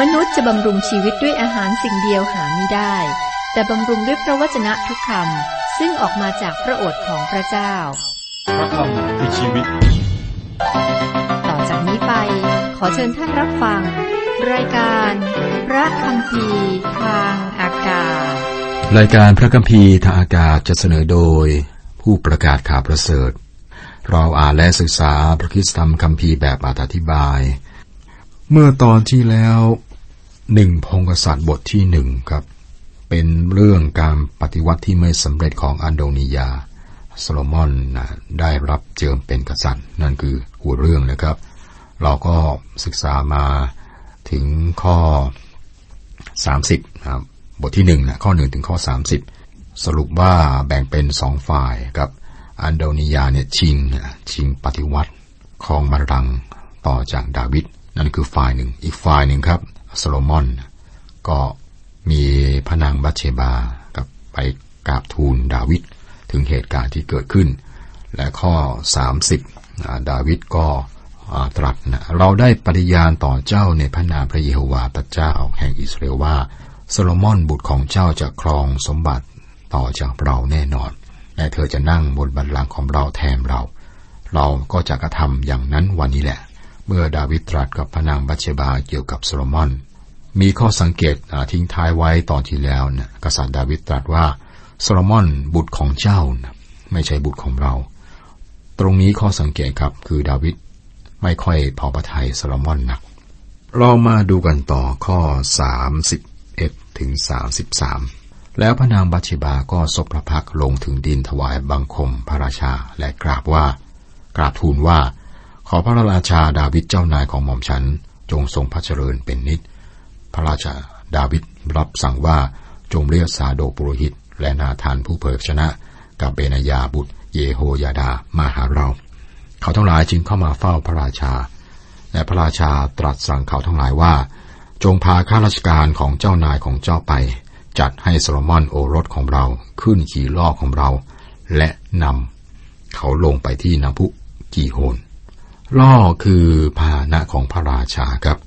มนุษย์จะบำรุงชีวิตด้วยอาหารสิ่งเดียวหาไม่ได้ แต่บำรุงด้วยพระวจนะทุกคำซึ่งออกมาจากพระโอษฐ์ของพระเจ้า พระคำคือชีวิต ต่อจากนี้ไป ขอเชิญท่านรับฟัง รายการ พระคำพีทางอากาศ รายการพระคัมภีร์ทางอากาศจะเสนอโดย ผู้ประกาศข่าวประเสริฐ เราอ่านและศึกษาพระคริสตธรรมคัมภีร์แบบอธิบาย เมื่อตอนที่แล้ว หนึ่งพงกษัตริย์บทที่หนึ่งครับ เป็นเรื่องการปฏิวัติที่ไม่สำเร็จของอันโดนียาโซโลมอนนะได้รับเจิมเป็นกษัตริย์ นั่นคือหัวเรื่องนะครับ เราก็ศึกษามาถึงข้อ 30นะครับบทที่หนึ่งนะข้อหนึ่งถึงข้อ 30 สรุปว่าแบ่งเป็นสองฝ่ายครับอันโดนียาเนี่ยชิงชิงปฏิวัติครองบัลลังต่อจากดาวิดนั่นคือฝ่ายหนึ่งอีกฝ่ายหนึ่งครับ โซโลมอน ก็มีพระนางบัตเชบากับไปกราบทูลดาวิดถึงเหตุการณ์ที่เกิดขึ้น และข้อ 30 ดาวิดก็ตรัสนะเราได้ปฏิญาณต่อเจ้าในพระนามพระเยโฮวาห์พระเจ้าแห่งอิสราเอลว่าโซโลมอนบุตรของเจ้าจะครองสมบัติต่อจากเราแน่นอนและเธอจะนั่งบนบัลลังก์ของเราแทนเรา เราก็จะกระทำอย่างนั้นวันนี้แหละ เมื่อดาวิดตรัสกับพระนางบัตเชบาเกี่ยวกับโซโลมอน มีข้อสังเกตทิ้งท้ายไว้ตอนที่แล้วนะกษัตริย์ดาวิดตรัสว่าโซโลมอนบุตรของเจ้านะไม่ใช่บุตรของเรา ตรงนี้ข้อสังเกตครับคือดาวิดไม่ค่อยพอพระทัยโซโลมอนนัก เรามาดูกันต่อข้อ 31 ถึง 33 แล้วพระนางบัตเชบาก็ศพพระพักลงถึงดินถวายบังคมพระราชาและกราบว่า กราบทูลว่า ขอพระราชาดาวิดเจ้านายของหม่อมฉัน จงทรงพระเจริญเป็นนิจ พระราชาดาวิดรับสั่งว่าจงเรียกซาโดปุโรหิต และนาธานผู้เผยชนะ กับเบนยาบุตร เยโฮยาดามาหาเรา เขาทั้งหลายจึงเข้ามาเฝ้าพระราชา และพระราชาตรัสสั่งเขาทั้งหลายว่า จงพาข้าราชการของเจ้านายของเจ้าไป จัดให้โซโลมอนโอรสของเราขึ้นขี่ล้อของเรา และนำเขาลงไปที่น้ำพุกีโฮนล่อคือพาหนะของพระราชาครับ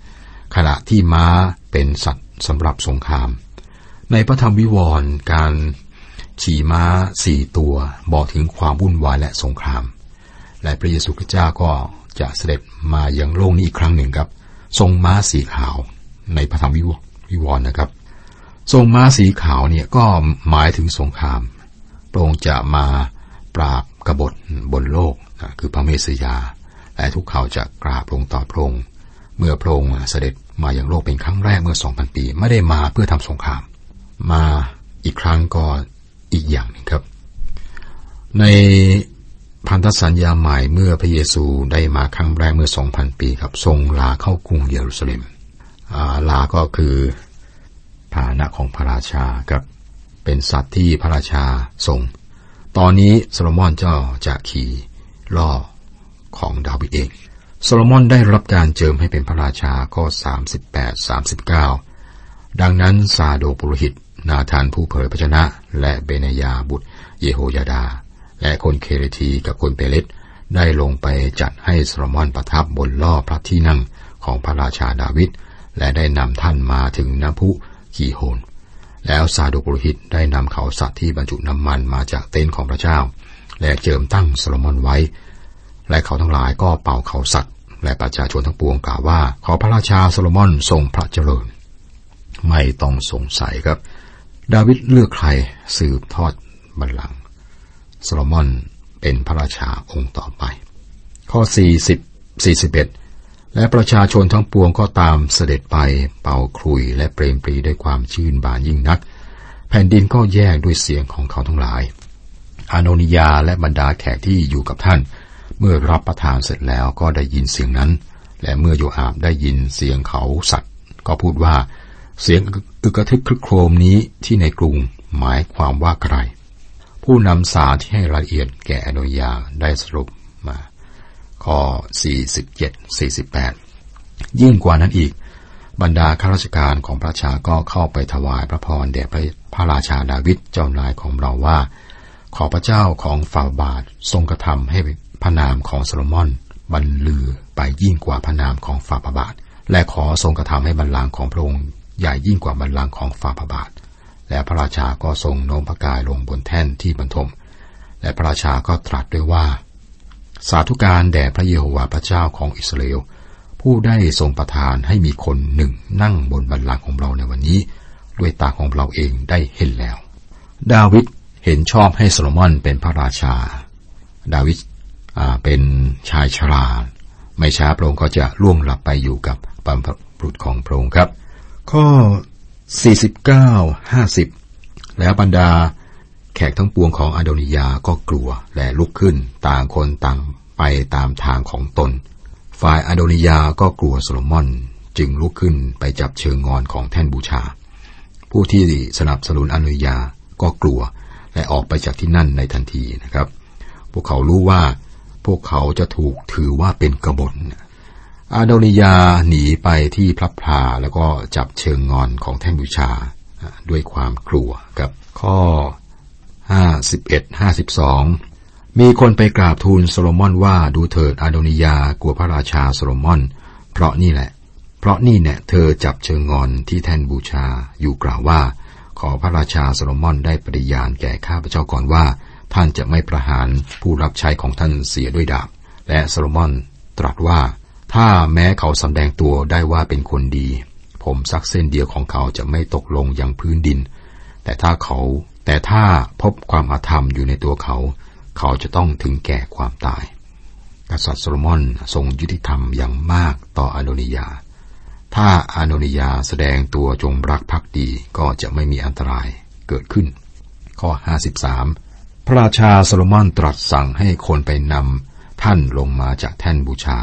ขณะที่ม้า เป็นสัตว์สำหรับสงคราม ในพระธรรมวิวรณ์การขี่ม้าสี่ตัวบอกถึงความวุ่นวายและสงคราม และพระเยซูคริสต์เจ้าก็จะเสด็จมาอยังโลกนี้อีกครั้งหนึ่งครับ ทรงม้าสีขาวในพระธรรมวิวรณ์นะครับ ทรงม้าสีขาวเนี่ยก็หมายถึงสงครามพระองค์จะมาปราบกบฏบนโลกคือพระเมสสยา และทุกเขาจะกราบลงต่อพระองค์เมื่อพระองค์เสด็จ มาอย่างโลกเป็นครั้งแรกเมื่อ 2,000 ปี ไม่ได้มาเพื่อทำสงคราม มาอีกครั้งก็อีกอย่างหนึ่งครับ ในพันธสัญญาใหม่เมื่อพระเยซูได้มาครั้งแรกเมื่อ 2,000 ปีครับ ทรงลาเข้ากรุงเยรูซาเล็มลาก็คือพาหนะของพระราชาครับ เป็นสัตว์ที่พระราชาทรง ตอนนี้โซโลมอนเจ้าจะขี่ล่อของดาวิดเอง โซโลมอนได้รับการเจิมให้เป็นพระราชาข้อ 38 39 ดังนั้นซาโดกปุโรหิต นาธานผู้เผยพระวจนะ และเบเนยาบุตร เยโฮยาดา และคนเคเรทีกับคนเปเลตได้ลงไปจัดให้โซโลมอนประทับบนล่อพระที่นั่งของพระราชาดาวิดและได้นำท่านมาถึงน้ำพุกีโฮน แล้วซาโดกปุโรหิตได้นำเขาสัตว์ที่บรรจุน้ำมันมาจากเต็นท์ของพระเจ้า และเจิมตั้งโซโลมอนไว้ และเขาทั้งหลายก็เป่าเขาสัตว์ และประชาชนทั้งปวงกล่าวว่า ขอพระราชาโซโลมอนทรงพระเจริญ ไม่ต้องสงสัยครับ ดาวิดเลือกใครสืบทอดบัลลังก์โซโลมอนเป็นพระราชาองค์ต่อไป ข้อ 40 41 และประชาชนทั้งปวงก็ตามเสด็จไปเป่าครุยและเปรมปรีด้วยความชื่นบานยิ่งนัก แผ่นดินก็แยกด้วยเสียงของเขาทั้งหลาย อาโนนิยาและบรรดาแขกที่อยู่กับท่าน เมื่อรับประทานเสร็จแล้วก็ได้ยินเสียงนั้น และเมื่อโยอาบได้ยินเสียงเขาสัตว์ ก็พูดว่า เสียงอึกระทึกครึกโครมนี้ที่ในกรุงหมายความว่าใคร ผู้นำสารที่ให้รายละเอียดแก่อโนยาได้สรุปมา ข้อ 47 48 ยิ่งกว่านั้นอีก บรรดาข้าราชการของพระชาก็เข้าไปถวายพระพรแด่พระราชาดาวิดเจ้านายของเราว่า ขอพระเจ้าของฝ่าบาททรงกระทำให้ พระนามของโซโลมอนบรรลือไปยิ่งกว่าพระนามของฝ่าบาท และขอทรงกระทำให้บัลลังของพระองค์ใหญ่ยิ่งกว่าบัลลังของฝ่าพระบาท และพระราชาก็ทรงโน้มพระกายลงบนแท่นที่บรรทม และพระราชาก็ตรัสด้วยว่า สาธุการแด่พระเยโฮวาห์พระเจ้าของอิสราเอลผู้ได้ทรงประทานให้มีคนหนึ่งนั่งบนบัลลังก์ของเราในวันนี้ ด้วยตาของเราเองได้เห็นแล้ว ดาวิดเห็นชอบให้โซโลมอนเป็นพระราชา ดาวิด เป็นชายชรา ไม่ช้าพระองค์ก็จะล่วงหลับไปอยู่กับบรรพบุรุษของพระองค์ครับ ข้อ 49 50 แล้วบรรดาแขกทั้งปวงของอโดนิยาก็กลัวและลุกขึ้น ต่างคนต่างไปตามทางของตน ฝ่ายอโดนิยาก็กลัวโซโลมอนจึงลุกขึ้นไปจับเชิงงอนของแท่นบูชา ผู้ที่สนับสนุนอโดนิยาก็กลัวและออกไปจากที่นั่นในทันทีนะครับ พวกเขารู้ว่า พวกเขาจะถูกถือว่าเป็นกบฏอาโดนิยาหนีไปที่พระพลาแล้วก็จับเชิงงอนของแท่นบูชาด้วยความกลัวกับข้อ 51 52 มีคนไปกราบทูลโซโลมอนว่าดูเถิดอาโดนิยากลัวพระราชาโซโลมอน เพราะนี่แหละ เพราะนี่เนี่ยเธอจับเชิงงอนที่แท่นบูชาอยู่กล่าวว่า ขอพระราชาโซโลมอนได้ปฏิญาณแก่ข้าพเจ้าก่อนว่า ท่านจะไม่ประหารผู้รับใช้ของท่านเสียด้วยดาบ และโซโลมอนตรัสว่า ถ้าแม้เขาสำแดงตัวได้ว่าเป็นคนดี ผมสักเส้นเดียวของเขาจะไม่ตกลงยังพื้นดิน แต่ถ้าเขา แต่ถ้าพบความอาธรรมอยู่ในตัวเขา เขาจะต้องถึงแก่ความตาย กษัตริย์โซโลมอนทรงยุติธรรมอย่างมากต่ออโดนิยา ถ้าอโดนิยาแสดงตัวจงรักภักดีก็จะไม่มีอันตรายเกิดขึ้น ข้อ 53พ ระราชาโซโลมอนตรัสสั่งให้คนไปนำท่านลงมาจากแท่นบูชา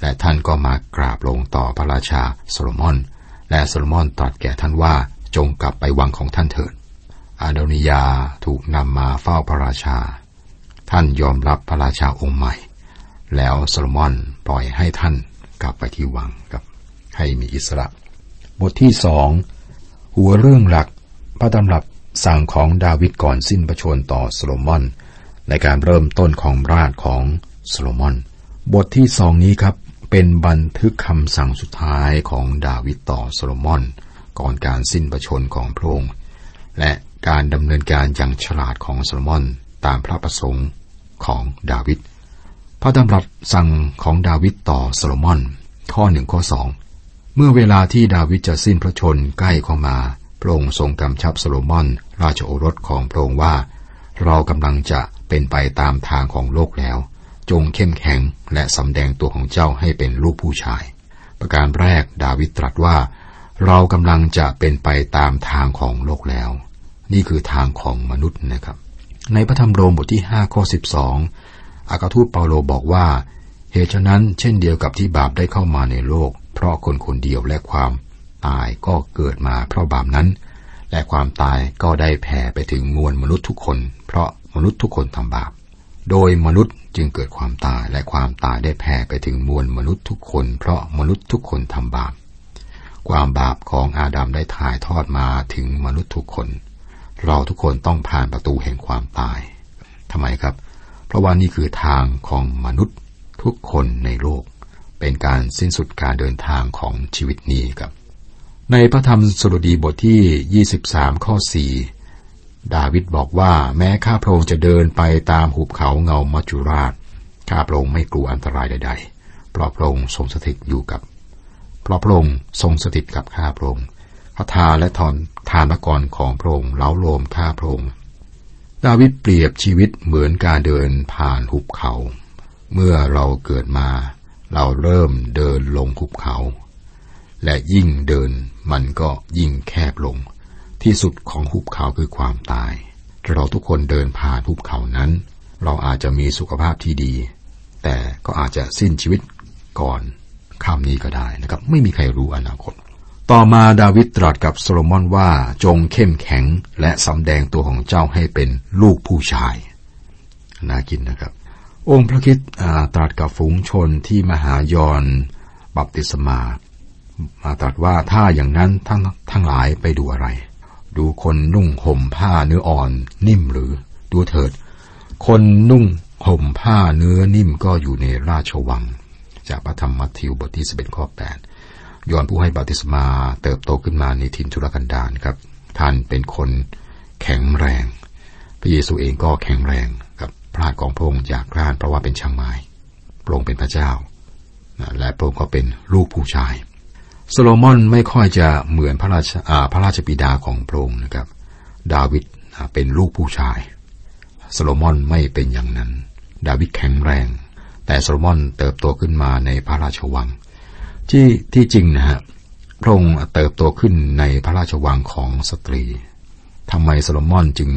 และท่านก็มากราบลงต่อพระราชาโซโลมอน และโซโลมอนตรัสแก่ท่านว่าจงกลับไปวังของท่านเถิด อาโดนิยาถูกนำมาเฝ้าพระราชา ท่านยอมรับพระราชาองค์ใหม่ แล้วโซโลมอนปล่อยให้ท่านกลับไปที่วังกับให้มีอิสระ บทที่สองหัวเรื่องหลักพระดำรัสสั่งของดาวิดก่อนสิ้นพระชนม์ต่อโซโลมอน ในการเริ่มต้นของราชของโซโลมอน บทที่สองนี้ครับเป็นบันทึกคำสั่งสุดท้ายของดาวิดต่อโซโลมอน ก่อนการสิ้นพระชนม์ของพระองค์และการดำเนินการอย่างฉลาดของโซโลมอนตามพระประสงค์ของดาวิดพระดำรัสสั่งของดาวิดต่อโซโลมอน ข้อหนึ่งข้อสองเมื่อเวลาที่ดาวิดจะสิ้นพระชนม์ใกล้เข้ามา พระองค์ทรงกำชับโซโลมอน ราชโอรสของพระองค์ว่า เรากำลังจะเป็นไปตามทางของโลกแล้ว จงเข้มแข็งและสำแดงตัวของเจ้าให้เป็นลูกผู้ชาย ประการแรกดาวิดตรัสว่า เรากำลังจะเป็นไปตามทางของโลกแล้ว นี่คือทางของมนุษย์นะครับ ในพระธรรมโรมบทที่ 5 ข้อ 12 อากาทูตเปาโลบอกว่า เหตุฉะนั้นเช่นเดียวกับที่บาปได้เข้ามาในโลก เพราะคนคนเดียวและความ ตายก็เกิดมาเพราะบาปนั้น และความตายก็ได้แผ่ไปถึงมวลมนุษย์ทุกคน เพราะมนุษย์ทุกคนทำบาป โดยมนุษย์จึงเกิดความตายและความตายได้แผ่ไปถึงมวลมนุษย์ทุกคน เพราะมนุษย์ทุกคนทำบาป ความบาปของอาดัมได้ถ่ายทอดมาถึงมนุษย์ทุกคน เราทุกคนต้องผ่านประตูแห่งความตายทำไมครับ เพราะว่านี่คือทางของมนุษย์ทุกคนในโลก เป็นการสิ้นสุดการเดินทางของชีวิตนี้ครับ ในพระธรรมสดุดีบทที่ 23 ข้อ 4 ดาวิดบอกว่าแม้ข้าพระองค์จะเดินไปตามหุบเขาเงามัจจุราช ข้าพระองค์ไม่กลัวอันตรายใด ๆ เพราะพระองค์ทรงสถิตอยู่กับ เพราะพระองค์ทรงสถิตกับข้าพระองค์พระทาและทอนทานกรของพระองค์เล้าโลมข้าพระองค์ ดาวิดเปรียบชีวิตเหมือนการเดินผ่านหุบเขา เมื่อเราเกิดมา เราเริ่มเดินลงหุบเขา และยิ่งเดิน มันก็ยิ่งแคบลง ที่สุดของหุบเขาคือความตาย เราทุกคนเดินผ่านหุบเขานั้น เราอาจจะมีสุขภาพที่ดี แต่ก็อาจจะสิ้นชีวิตก่อนคำนี้ก็ได้นะครับ ไม่มีใครรู้อนาคต ต่อมาดาวิดตรัสกับโซโลมอนว่าจงเข้มแข็งและสำแดงตัวของเจ้าให้เป็นลูกผู้ชายน่ากินนะครับ องค์พระคิดตรัสกับฝูงชนที่มหายอนบัพติศมา มาตรัสว่าถ้าอย่างนั้นทั้งทั้งหลายไปดูอะไร ดูคนนุ่งห่มผ้าเนื้ออ่อน นิ่มหรือดูเถิด คนนุ่งห่มผ้าเนื้อนิ่มก็อยู่ในราชวัง จากพระธรรมมัทธิวบทที่สิบเอ็ดข้อแปดยอนผู้ให้บาติศมาเติบโตขึ้นมาในถิ่นทุรกันดารครับ ท่านเป็นคนแข็งแรง พระเยซูเองก็แข็งแรงกับพระาของพระองค์จากกรานเพราะว่าเป็นช่างไม้พระองค์เป็นพระเจ้า และพระองค์ก็เป็นลูกผู้ชาย โซโลมอนไม่ค่อยจะเหมือนพระราชพระราชบิดาของพระองค์นะครับ ดาวิดเป็นลูกผู้ชาย โซโลมอนไม่เป็นอย่างนั้น ดาวิดแข็งแรง แต่โซโลมอนเติบโตขึ้นมาในพระราชวัง ที่ที่จริงนะฮะพระองค์เติบโตขึ้นในพระราชวังของสตรี ทำไมโซโลมอนจึง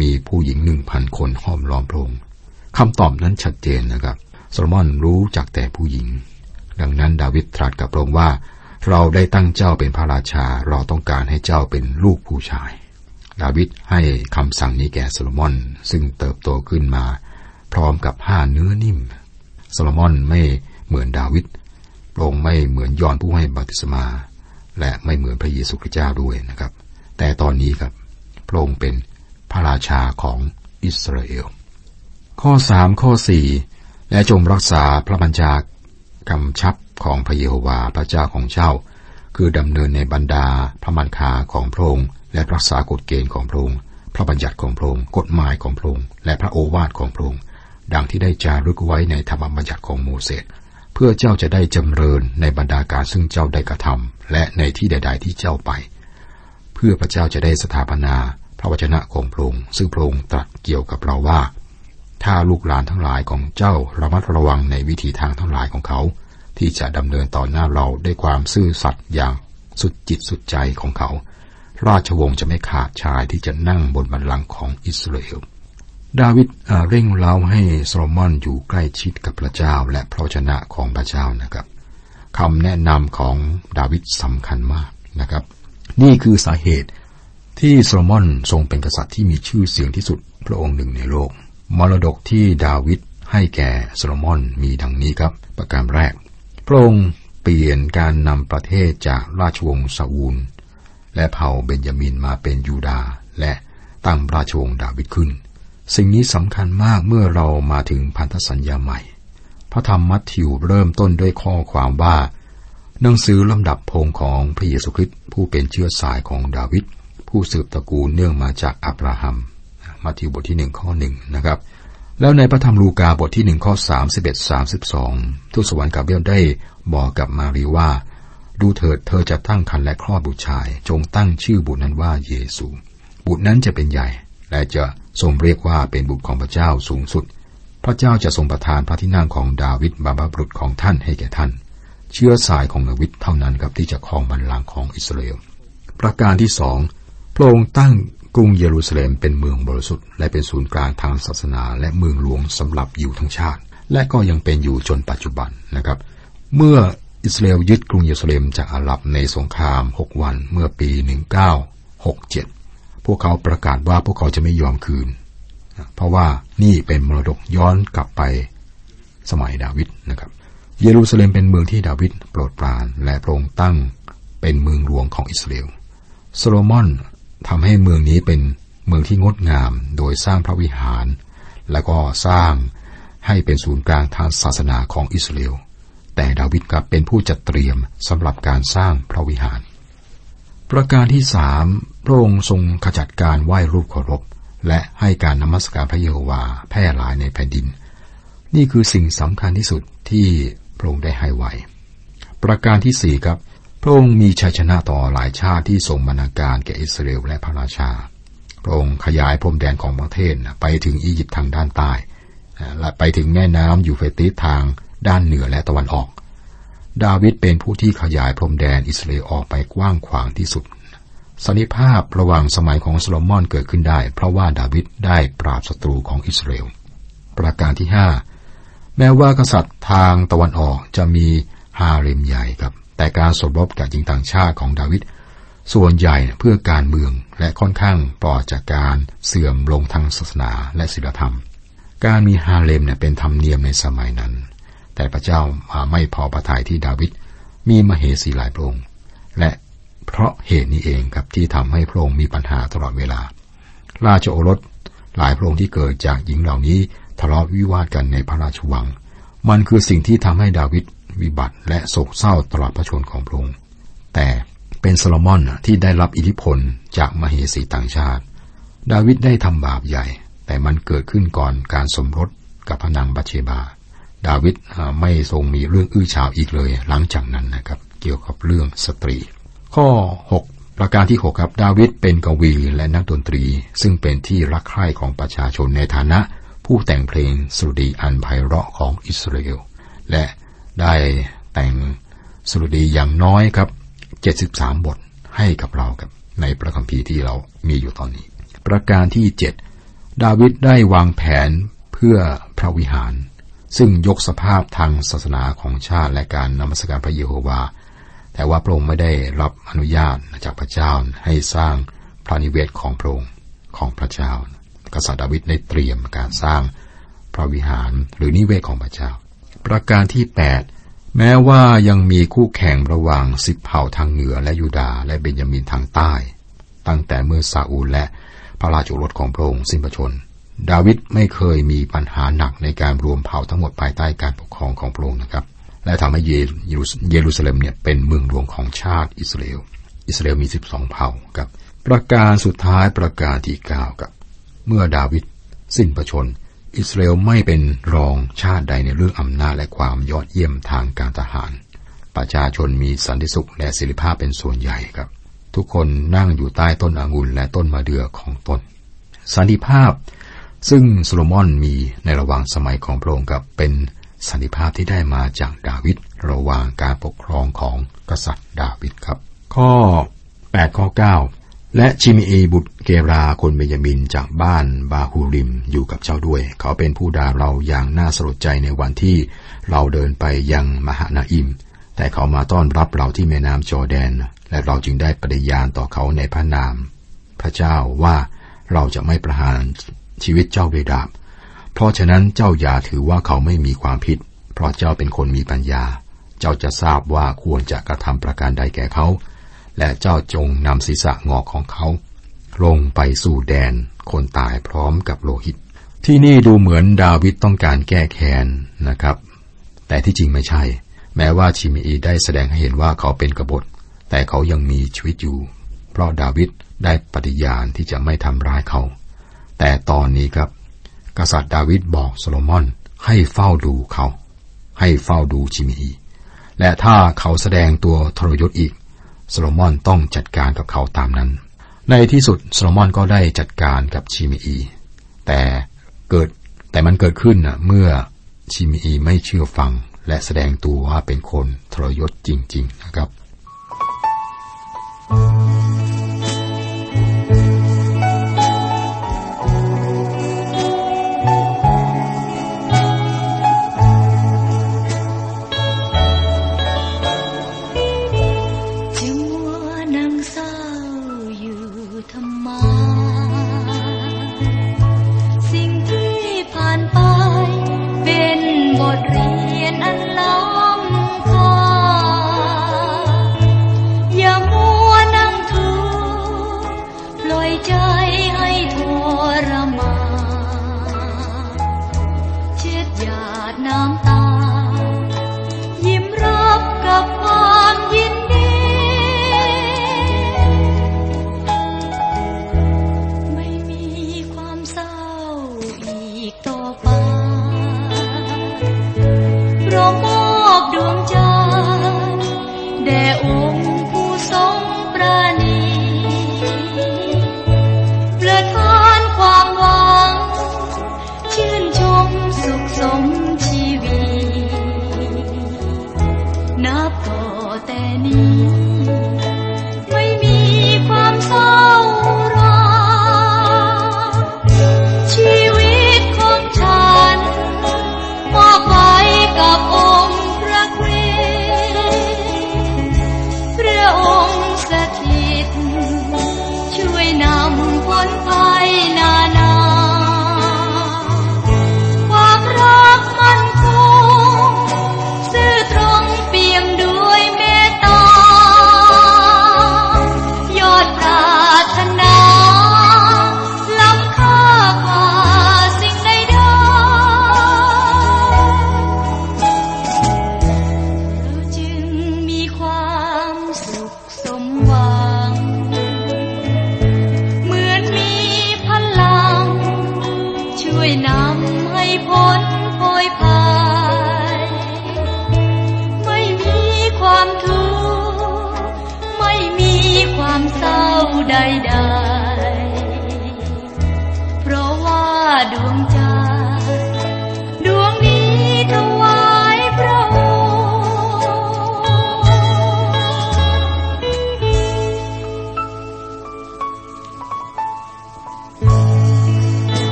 มีผู้หญิงหนึ่งพันคนห้อมล้อมพระองค์คำตอบนั้นชัดเจนนะครับ โซโลมอนรู้จักแต่ผู้หญิง ดังนั้นดาวิดตรัสกับพระองค์ว่า เราได้ตั้งเจ้าเป็นพระราชา เราต้องการให้เจ้าเป็นลูกผู้ชาย ดาวิดให้คำสั่งนี้แก่โซโลมอน ซึ่งเติบโตขึ้นมา พร้อมกับผ้าเนื้อนิ่ม โซโลมอนไม่เหมือนดาวิดพรงไม่เหมือนยอนผู้ให้บัติศมา และไม่เหมือนพระเยซูคริสต์เจ้าด้วยนะครับ แต่ตอนนี้ครับพระองค์เป็นพระราชาของอิสราเอล ข้อสามข้อสี่และจงรักษาพระบัญชากำชับ ของพระเยโฮวาห์พระเจ้าของเจ้า คือดำเนินในบรรดาพระมันคาของพระองค์และรักษากฎเกณฑ์ของพระองค์พระบัญญัติของพระองค์กฎหมายของพระองค์และพระโอวาทของพระองค์ดังที่ได้จารึกไว้ในธรรมบัญญัติของโมเสสเพื่อเจ้าจะได้จำเริญในบรรดาการซึ่งเจ้าได้กระทำและในที่ใด ๆ ที่เจ้าไป เพื่อพระเจ้าจะได้สถาปนาพระวจนะของพระองค์ซึ่งพระองค์ตรัสเกี่ยวกับเราว่า ถ้าลูกหลานทั้งหลายของเจ้าระมัดระวังในวิธีทางทั้งหลายของเขา ที่จะดำเนินต่อหน้าเราด้วยความซื่อสัตย์อย่างสุดจิตสุดใจของเขา ราชวงศ์จะไม่ขาดชายที่จะนั่งบนบัลลังก์ของอิสราเอลดาวิดเร่งเร้าให้โซโลมอนอยู่ใกล้ชิดกับพระเจ้าและพระวจนะของพระเจ้านะครับคำแนะนำของดาวิดสำคัญมากนะครับ นี่คือสาเหตุที่โซโลมอนทรงเป็นกษัตริย์ที่มีชื่อเสียงที่สุดพระองค์หนึ่งในโลก มรดกที่ดาวิดให้แก่โซโลมอนมีดังนี้ครับ ประการแรก พระองค์เปลี่ยนการนำประเทศจากราชวงศ์ซาอูล และเผ่าเบนยามินมาเป็นยูดาและตั้งราชวงศ์ดาวิดขึ้น สิ่งนี้สำคัญมากเมื่อเรามาถึงพันธสัญญาใหม่ พระธรรมมัทธิวเริ่มต้นด้วยข้อความว่า หนังสือลำดับพงของพระเยซูคริสต์ผู้เป็นเชื้อสายของดาวิดผู้สืบตระกูลเนื่องมาจากอับราฮัมมาทิวบทที่หนึ่งข้อหนึ่งนะครับ แล้วในพระธรรมลูกาบทที่หนึ่งข้อสามสิบเอ็ดสามสิบสองทูตสวรรค์กาเบรียลได้บอกกับมารีว่า ดูเถิดเธอจะตั้งครรภ์และคลอดบุตรชาย จงตั้งชื่อบุตรนั้นว่าเยซู บุตรนั้นจะเป็นใหญ่ และจะทรงเรียกว่าเป็นบุตรของพระเจ้าสูงสุด พระเจ้าจะทรงประทานพระที่นั่งของดาวิดบาบาบุตรของท่านให้แก่ท่าน เชื้อสายของดาวิดเท่านั้นครับที่จะครองบัลลังก์ของอิสราเอลประการที่สองพระองค์ตั้ง กรุงเยรูซาเล็มเป็นเมืองบริสุทธิ์และเป็นศูนย์กลางทางศาสนาและเมืองหลวงสำหรับอยู่ทั้งชาติ และก็ยังเป็นอยู่จนปัจจุบันนะครับ เมื่ออิสราเอลยึดกรุงเยรูซาเล็มจากอาหรับในสงครามหกวันเมื่อปี 1967 พวกเขาประกาศว่าพวกเขาจะไม่ยอมคืน เพราะว่านี่เป็นมรดกย้อนกลับไปสมัยดาวิดนะครับ เยรูซาเล็มเป็นเมืองที่ดาวิดโปรดปรานและพรงตั้งเป็นเมืองหลวงของอิสราเอลโซโลมอน ทำให้เมืองนี้เป็นเมืองที่งดงาม โดยสร้างพระวิหาร และก็สร้างให้เป็นศูนย์กลางทางศาสนาของอิสราเอล แต่ดาวิดกลับเป็นผู้จัดเตรียมสำหรับการสร้างพระวิหาร ประการที่สามพระองค์ทรงขจัดการไหว้รูปเคารพ และให้การนมัสการพระเยโฮวาแพร่หลายในแผ่นดิน นี่คือสิ่งสำคัญที่สุดที่พระองค์ได้ให้ไว้ ประการที่สี่ครับ ระองค์มีชัยชนะต่อหลายชาติที่ทรงบรรณาการแก่อิสราเอลและพระราชา พระองค์ขยายพรมแดนของประเทศไปถึงอียิปต์ทางด้านใต้ และไปถึงแม่น้ำยูเฟติสทางด้านเหนือและตะวันออก ดาวิดเป็นผู้ที่ขยายพรมแดนอิสราเอลออกไปกว้างขวางที่สุดสันนิภาพระหว่างสมัยของโซโลมอนเกิดขึ้นได้ เพราะว่าดาวิดได้ปราบศัตรูของอิสราเอล ประการที่ห้าแม้ว่ากษัตริย์ทางตะวันออกจะมีฮาเร็มใหญ่ครับ แต่การสมรบกับหญิงต่างชาติของดาวิดส่วนใหญ่เพื่อการเมืองและค่อนข้างปลอดจากการเสื่อมลงทางศาสนาและศีลธรรม การมีฮาเลมเนี่ยเป็นธรรมเนียมในสมัยนั้น แต่พระเจ้าไม่พอประทัยที่ดาวิดมีมเหสีหลายพระองค์และเพราะเหตุนี้เองครับที่ทำให้พระองค์มีปัญหาตลอดเวลา ราชโอรสหลายพระองค์ที่เกิดจากหญิงเหล่านี้ทะเลาะวิวาทกันในพระราชวัง มันคือสิ่งที่ทำให้ดาวิด วิบัติและโศกเศร้าตลอดพระชนของพระองค์ แต่เป็นโซโลมอนที่ได้รับอิทธิพลจากมเหสีต่างชาติ ดาวิดได้ทำบาปใหญ่ แต่มันเกิดขึ้นก่อนการสมรสกับพนางบัเชบา ดาวิดไม่ทรงมีเรื่องอื้อฉาวอีกเลย หลังจากนั้นนะครับ เกี่ยวกับเรื่องสตรี ข้อ 6 ประการที่ 6 ครับ ดาวิดเป็นกวีและนักดนตรี ซึ่งเป็นที่รักใคร่ของประชาชนในฐานะผู้แต่งเพลงสุดีอันไพเราะของอิสราเอล และ ได้แต่งสรุดีอย่างน้อยครับ 73 บทให้กับเราครับ ในพระคัมภีร์ที่เรามีอยู่ตอนนี้ ประการที่ 7 ดาวิดได้วางแผนเพื่อพระวิหาร ซึ่งยกสภาพทางศาสนาของชาติและการนมัสการพระเยโฮวา แต่ว่าพระองค์ไม่ได้รับอนุญาตจากพระเจ้าให้สร้างพระนิเวศของพระองค์ของพระเจ้า กษัตริย์ดาวิดได้เตรียมการสร้างพระวิหารหรือนิเวศของพระเจ้า ประการที่ 8 แม้ว่ายังมีคู่แข่งระหว่างสิบเผ่าทางเหนือและยูดาห์และเบนยามินทางใต้ ตั้งแต่เมื่อซาอูลและพระราชโอรสของพระองค์สิ้นพระชน ดาวิดไม่เคยมีปัญหาหนักในการรวมเผ่าทั้งหมดภายใต้การปกครองของพระองค์นะครับ และทำให้เยรูซาเล็มเนี่ยเป็นเมืองหลวงของชาติอิสราเอล อิสราเอลมี 12 เผ่าครับ ประการสุดท้ายประการที่9กับ เมื่อดาวิดสิ้นพระชน อิสราเอลไม่เป็นรองชาติใดในเรื่องอำนาจและความยอดเยี่ยมทางการทหาร ประชาชนมีสันติสุขและศิริภาพเป็นส่วนใหญ่ครับ ทุกคนนั่งอยู่ใต้ต้นองุ่นและต้นมะเดื่อของตน สันติภาพ ซึ่งโซโลมอนมีในระหว่างสมัยของพระองค์กับเป็นสันติภาพที่ได้มาจากดาวิดระหว่างการปกครองของกษัตริย์ดาวิดครับ ข้อ 8 ข้อ 9 และชิมีเอบุตร เกราคนเบนยามินจากบ้านบาฮูริมอยู่กับเจ้าด้วย เขาเป็นผู้ด่าเราอย่างน่าสลดใจในวันที่เราเดินไปยังมหานาอิม แต่เขามาต้อนรับเราที่แม่น้ำจอแดน และเราจึงได้ปฏิญาณต่อเขาในพระนาม พระเจ้าว่าเราจะไม่ประหารชีวิตเจ้าด้วยดาบ เพราะฉะนั้นเจ้าอย่าถือว่าเขาไม่มีความผิด เพราะเจ้าเป็นคนมีปัญญา เจ้าจะทราบว่าควรจะกระทำประการใดแก่เขา และเจ้าจงนำศีรษะงอกของเขา ลงไปสู่แดน คนตายพร้อมกับโลหิต ที่นี่ดูเหมือนดาวิดต้องการแก้แค้นนะครับ แต่ที่จริงไม่ใช่ แม้ว่าชิมอีได้แสดงให้เห็นว่าเขาเป็นกบฏ แต่เขายังมีชีวิตอยู่ เพราะดาวิดได้ปฏิญาณที่จะไม่ทำร้ายเขา แต่ตอนนี้ครับ กษัตริย์ดาวิดบอกโซโลมอนให้เฝ้าดูเขา ให้เฝ้าดูชิมอีและถ้าเขาแสดงตัวทรยศอีกโซโลมอนต้องจัดการกับเขาตามนั้น ในที่สุดโซโลมอนก็ได้จัดการกับชิมีอีแต่เกิดแต่มันเกิดขึ้นนะเมื่อชิมีอีไม่เชื่อฟัง และแสดงตัวว่าเป็นคนทรยศจริง ๆ นะครับจะ ช่วยนำให้พ้นโพยพายไม่มีความทุกข์ไม่มีความเศร้าใดๆเพราะว่าดวง